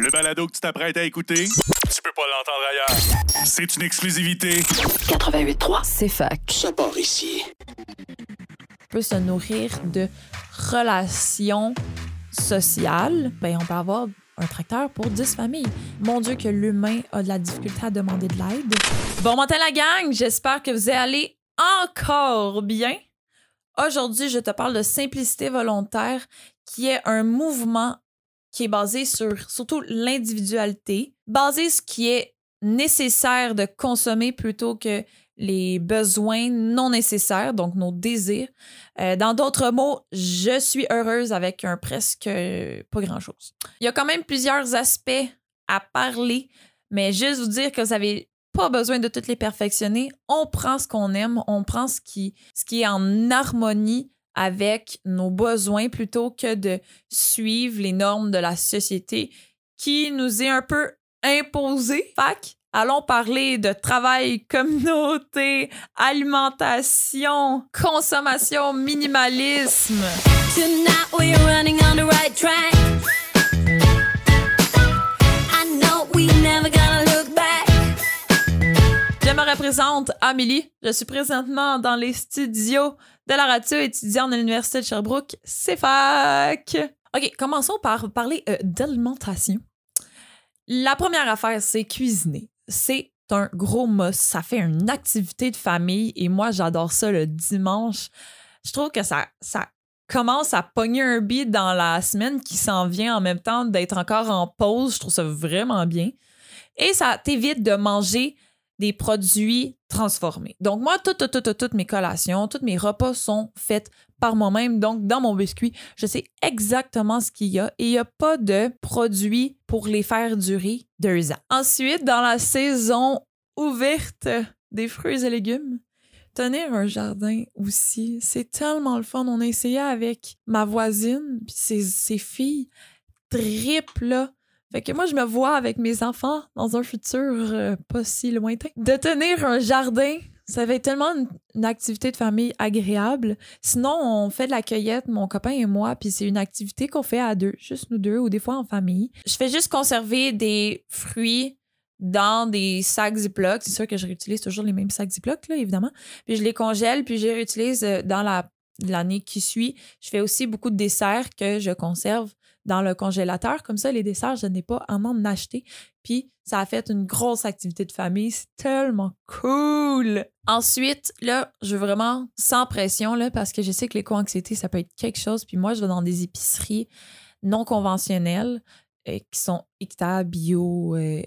Le balado que tu t'apprêtes à écouter, tu peux pas l'entendre ailleurs. C'est une exclusivité. 88.3. C'est fac. Ça part ici. peut se nourrir de relations sociales, ben on peut avoir un tracteur pour 10 familles. Mon Dieu, que l'humain a de la difficulté à demander de l'aide. Bon matin, la gang! J'espère que vous allez encore bien. Aujourd'hui, je te parle de simplicité volontaire, qui est un mouvement qui est basé sur surtout l'individualité, basé ce qui est nécessaire de consommer plutôt que les besoins non nécessaires, donc nos désirs. Euh, dans d'autres mots, je suis heureuse avec un presque euh, pas grand-chose. Il y a quand même plusieurs aspects à parler, mais juste vous dire que vous avez pas besoin de toutes les perfectionner. On prend ce qu'on aime, on prend ce qui, ce qui est en harmonie avec nos besoins plutôt que de suivre les normes de la société qui nous est un peu imposée. Fac, allons parler de travail, communauté, alimentation, consommation, minimalisme. Tonight we're running on the right track. Me représente Amélie. Je suis présentement dans les studios de la radio étudiante de l'Université de Sherbrooke. C'est fac. OK, commençons par parler euh, d'alimentation. La première affaire, c'est cuisiner. C'est un gros must. Ça fait une activité de famille et moi, j'adore ça le dimanche. Je trouve que ça, ça commence à pogner un beat dans la semaine qui s'en vient en même temps d'être encore en pause. Je trouve ça vraiment bien. Et ça t'évite de manger des produits transformés. Donc, moi, toutes, toutes, toutes, toutes mes collations, tous mes repas sont faits par moi-même. Donc, dans mon biscuit, je sais exactement ce qu'il y a et il n'y a pas de produits pour les faire durer deux ans. Ensuite, dans la saison ouverte des fruits et légumes, tenir un jardin aussi, c'est tellement le fun. On a essayé avec ma voisine, puis ses, filles, triple. Fait que moi, je me vois avec mes enfants dans un futur euh, pas si lointain. De tenir un jardin, ça va être tellement une, activité de famille agréable. Sinon, on fait de la cueillette, mon copain et moi, puis c'est une activité qu'on fait à deux, juste nous deux, ou des fois en famille. Je fais juste conserver des fruits dans des sacs Ziploc. C'est sûr que je réutilise toujours les mêmes sacs Ziploc, là, évidemment. Puis je les congèle, puis je les réutilise euh, dans la l'année qui suit. Je fais aussi beaucoup de desserts que je conserve dans le congélateur. Comme ça, les desserts, je n'ai pas à m'en acheter. Puis, ça a fait une grosse activité de famille. C'est tellement cool. Ensuite, là, je veux vraiment sans pression, là, parce que je sais que l'éco-anxiété, ça peut être quelque chose. Puis moi, je vais dans des épiceries non conventionnelles euh, qui sont équitables, bio, euh,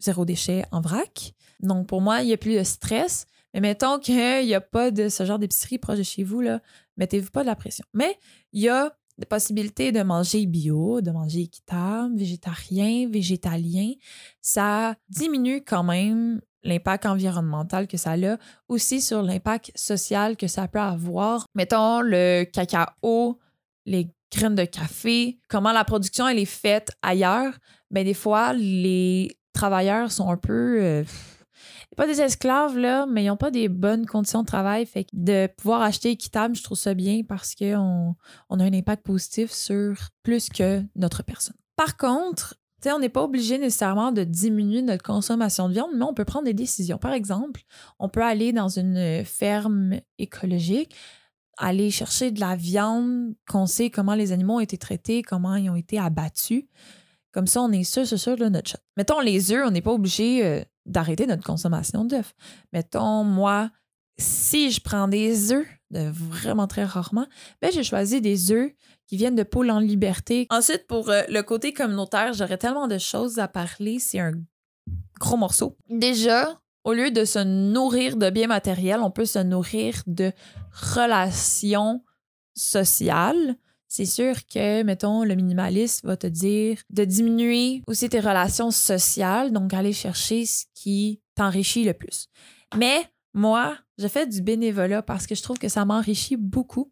zéro déchet en vrac. Donc, pour moi, il n'y a plus de stress. Mais mettons qu'il n'y a pas de ce genre d'épicerie proche de chez vous, là, mettez-vous pas de la pression. Mais il y a des possibilités de manger bio, de manger équitable, végétarien, végétalien. Ça diminue quand même l'impact environnemental que ça a, aussi sur l'impact social que ça peut avoir. Mettons le cacao, les graines de café, comment la production elle est faite ailleurs? Ben des fois les travailleurs sont un peu euh, pas des esclaves, là, mais ils n'ont pas des bonnes conditions de travail. Fait que de pouvoir acheter équitable, je trouve ça bien parce qu'on on a un impact positif sur plus que notre personne. Par contre, on n'est pas obligé nécessairement de diminuer notre consommation de viande, mais on peut prendre des décisions. Par exemple, on peut aller dans une ferme écologique, aller chercher de la viande qu'on sait comment les animaux ont été traités, comment ils ont été abattus. Comme ça, on est sûr, sûr, sûr de notre shot. Mettons les œufs, on n'est pas obligé euh, d'arrêter notre consommation d'œufs. Mettons, moi, si je prends des œufs, de vraiment très rarement, ben j'ai choisi des œufs qui viennent de poules en liberté. Ensuite, pour euh, le côté communautaire, j'aurais tellement de choses à parler. C'est un gros morceau. Déjà, au lieu de se nourrir de biens matériels, on peut se nourrir de relations sociales. C'est sûr que, mettons, le minimaliste va te dire de diminuer aussi tes relations sociales, donc aller chercher ce qui t'enrichit le plus. Mais moi, je fais du bénévolat parce que je trouve que ça m'enrichit beaucoup.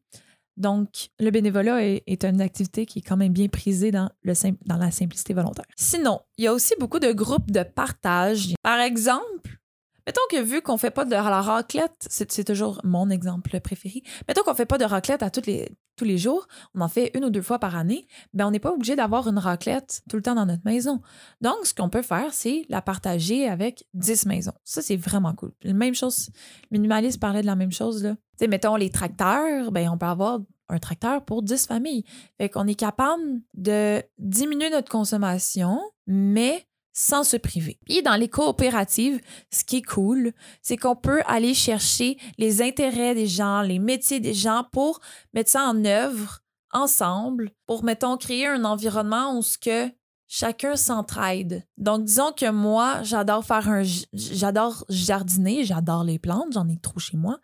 Donc, le bénévolat est, une activité qui est quand même bien prisée dans, la simplicité volontaire. Sinon, il y a aussi beaucoup de groupes de partage. Par exemple, Mettons que vu qu'on fait pas de la raclette, c'est toujours mon exemple préféré. Mettons qu'on fait pas de raclette à toutes les tous les jours, on en fait une ou deux fois par année, ben on n'est pas obligé d'avoir une raclette tout le temps dans notre maison. Donc, ce qu'on peut faire, c'est la partager avec 10 maisons. Ça, c'est vraiment cool. La même chose, minimaliste parlait de la même chose, là. Tu sais, mettons les tracteurs, ben on peut avoir un tracteur pour 10 familles. Fait qu'on est capable de diminuer notre consommation, mais sans se priver. Puis dans les coopératives, ce qui est cool, c'est qu'on peut aller chercher les intérêts des gens, les métiers des gens pour mettre ça en œuvre ensemble, pour, mettons, créer un environnement où ce que chacun s'entraide. Donc, disons que moi, j'adore faire un... J'adore jardiner, j'adore les plantes, j'en ai trop chez moi.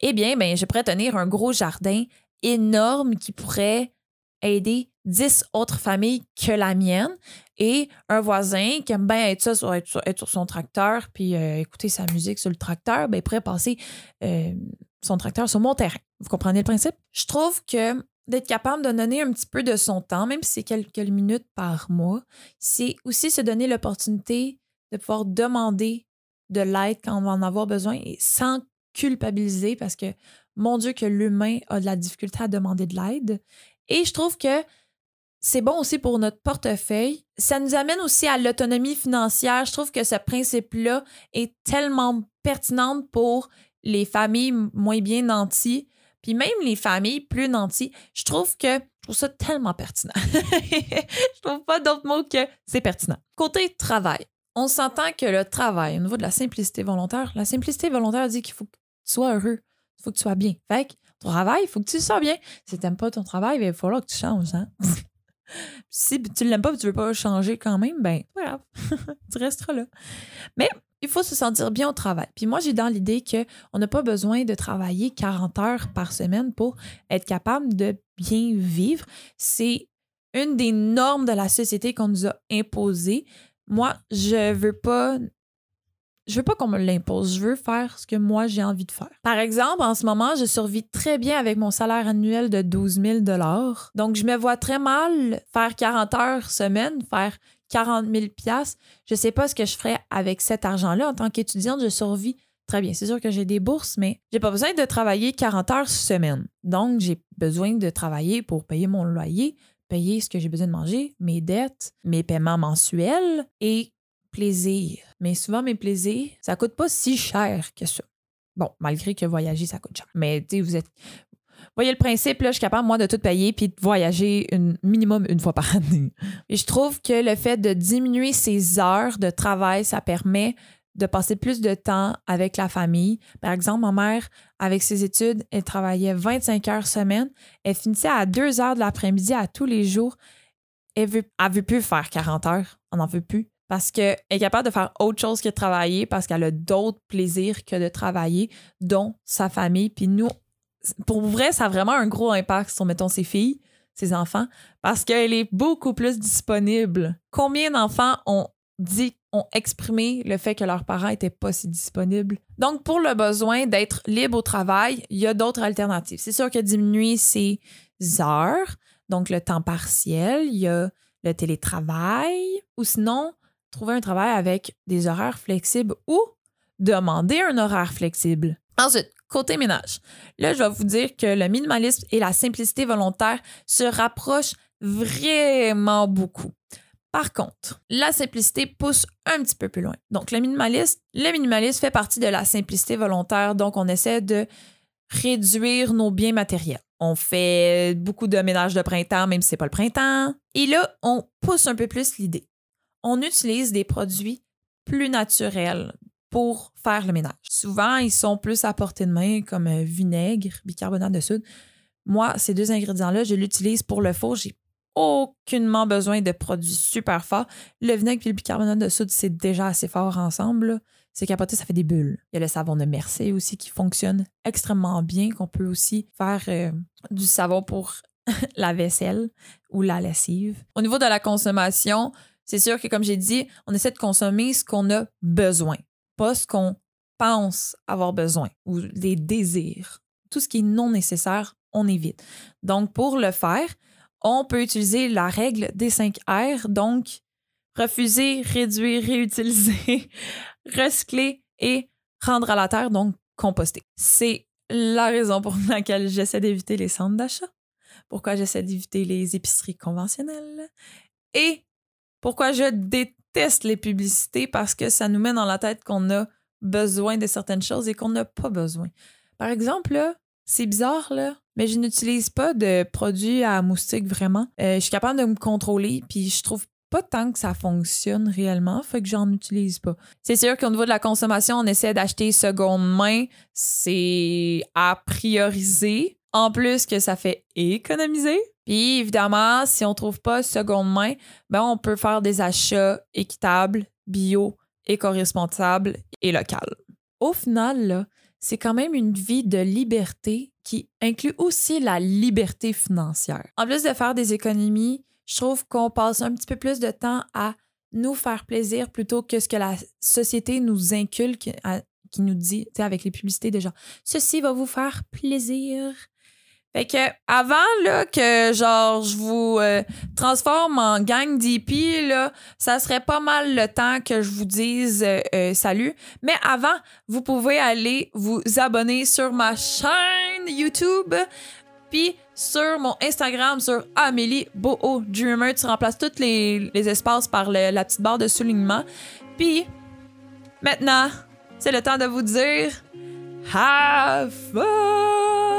Eh bien, ben, je pourrais tenir un gros jardin énorme qui pourrait aider 10 autres familles que la mienne et un voisin qui aime bien être, ça sur, être, sur, son tracteur puis euh, écouter sa musique sur le tracteur, ben, il pourrait passer euh, son tracteur sur mon terrain. Vous comprenez le principe? Je trouve que d'être capable de donner un petit peu de son temps, même si c'est quelques minutes par mois, c'est aussi se donner l'opportunité de pouvoir demander de l'aide quand on va en avoir besoin et sans culpabiliser parce que mon Dieu que l'humain a de la difficulté à demander de l'aide. Et je trouve que c'est bon aussi pour notre portefeuille. Ça nous amène aussi à l'autonomie financière. Je trouve que ce principe-là est tellement pertinent pour les familles moins bien nanties, puis même les familles plus nanties. Je trouve que je trouve ça tellement pertinent. je trouve pas d'autre mot que c'est pertinent. Côté travail, on s'entend que le travail, au niveau de la simplicité volontaire, la simplicité volontaire dit qu'il faut que tu sois heureux, il faut que tu sois bien. Fait que ton travail, il faut que tu sois bien. Si t'aimes pas ton travail, ben, il va falloir que tu changes. Hein? si tu l'aimes pas tu veux pas changer quand même, ben, grave. tu resteras là. Mais il faut se sentir bien au travail. Puis moi, j'ai dans l'idée qu'on n'a pas besoin de travailler 40 heures par semaine pour être capable de bien vivre. C'est une des normes de la société qu'on nous a imposées. Moi, je veux pas je veux pas qu'on me l'impose. Je veux faire ce que moi j'ai envie de faire. Par exemple, en ce moment, je survis très bien avec mon salaire annuel de 12 000 Donc, je me vois très mal faire 40 heures semaine, faire 40 000 Je sais pas ce que je ferais avec cet argent-là. En tant qu'étudiante, je survis très bien. C'est sûr que j'ai des bourses, mais j'ai pas besoin de travailler 40 heures semaine. Donc, j'ai besoin de travailler pour payer mon loyer, payer ce que j'ai besoin de manger, mes dettes, mes paiements mensuels et Mais souvent, mes plaisirs, ça coûte pas si cher que ça. Bon, malgré que voyager, ça coûte cher. Mais tu sais, vous êtes. Voyez le principe, là, je suis capable, moi, de tout payer puis de voyager une, minimum une fois par année. Et je trouve que le fait de diminuer ses heures de travail, ça permet de passer plus de temps avec la famille. Par exemple, ma mère, avec ses études, elle travaillait 25 heures semaine. Elle finissait à 2 heures de l'après-midi à tous les jours. Elle veut, elle veut plus faire 40 heures. On n'en veut plus parce qu'elle est capable de faire autre chose que de travailler parce qu'elle a d'autres plaisirs que de travailler, dont sa famille. Puis nous, pour vrai, ça a vraiment un gros impact sur, mettons, ses filles, ses enfants, parce qu'elle est beaucoup plus disponible. Combien d'enfants ont dit, ont exprimé le fait que leurs parents n'étaient pas si disponibles? Donc, pour le besoin d'être libre au travail, il y a d'autres alternatives. C'est sûr que diminuer ses heures, donc le temps partiel, il y a le télétravail, ou sinon, trouver un travail avec des horaires flexibles ou demander un horaire flexible. Ensuite, côté ménage. Là, je vais vous dire que le minimalisme et la simplicité volontaire se rapprochent vraiment beaucoup. Par contre, la simplicité pousse un petit peu plus loin. Donc, le minimaliste, le minimalisme fait partie de la simplicité volontaire. Donc, on essaie de réduire nos biens matériels. On fait beaucoup de ménage de printemps, même si c'est pas le printemps. Et là, on pousse un peu plus l'idée on utilise des produits plus naturels pour faire le ménage. Souvent, ils sont plus à portée de main, comme euh, vinaigre, bicarbonate de soude. Moi, ces deux ingrédients-là, je l'utilise pour le four. J'ai aucunement besoin de produits super forts. Le vinaigre et le bicarbonate de soude, c'est déjà assez fort ensemble. C'est capoté, ça fait des bulles. Il y a le savon de Mercier aussi qui fonctionne extrêmement bien, qu'on peut aussi faire euh, du savon pour la vaisselle ou la lessive. Au niveau de la consommation, c'est sûr que, comme j'ai dit, on essaie de consommer ce qu'on a besoin, pas ce qu'on pense avoir besoin ou les désirs. Tout ce qui est non nécessaire, on évite. Donc, pour le faire, on peut utiliser la règle des 5 R, donc refuser, réduire, réutiliser, recycler et rendre à la terre, donc composter. C'est la raison pour laquelle j'essaie d'éviter les centres d'achat. pourquoi j'essaie d'éviter les épiceries conventionnelles et pourquoi je déteste les publicités? Parce que ça nous met dans la tête qu'on a besoin de certaines choses et qu'on n'a pas besoin. Par exemple, c'est bizarre, là, mais je n'utilise pas de produits à moustiques vraiment. Euh, je suis capable de me contrôler, puis je trouve pas tant que ça fonctionne réellement, fait que j'en utilise pas. C'est sûr qu'au niveau de la consommation, on essaie d'acheter seconde main, c'est à prioriser. En plus que ça fait économiser. Puis évidemment, si on trouve pas seconde main, ben on peut faire des achats équitables, bio, éco-responsables et locaux. Au final, c'est quand même une vie de liberté qui inclut aussi la liberté financière. En plus de faire des économies, je trouve qu'on passe un petit peu plus de temps à nous faire plaisir plutôt que ce que la société nous inculque, qui nous dit, avec les publicités de genre, ceci va vous faire plaisir. Fait que avant là que genre je vous euh, transforme en gang d'hippies là, ça serait pas mal le temps que je vous dise euh, euh, salut. Mais avant, vous pouvez aller vous abonner sur ma chaîne YouTube puis sur mon Instagram sur Amélie Boho Dreamer, tu remplaces tous les, les espaces par la petite barre de soulignement. Puis maintenant, c'est le temps de vous dire have fun.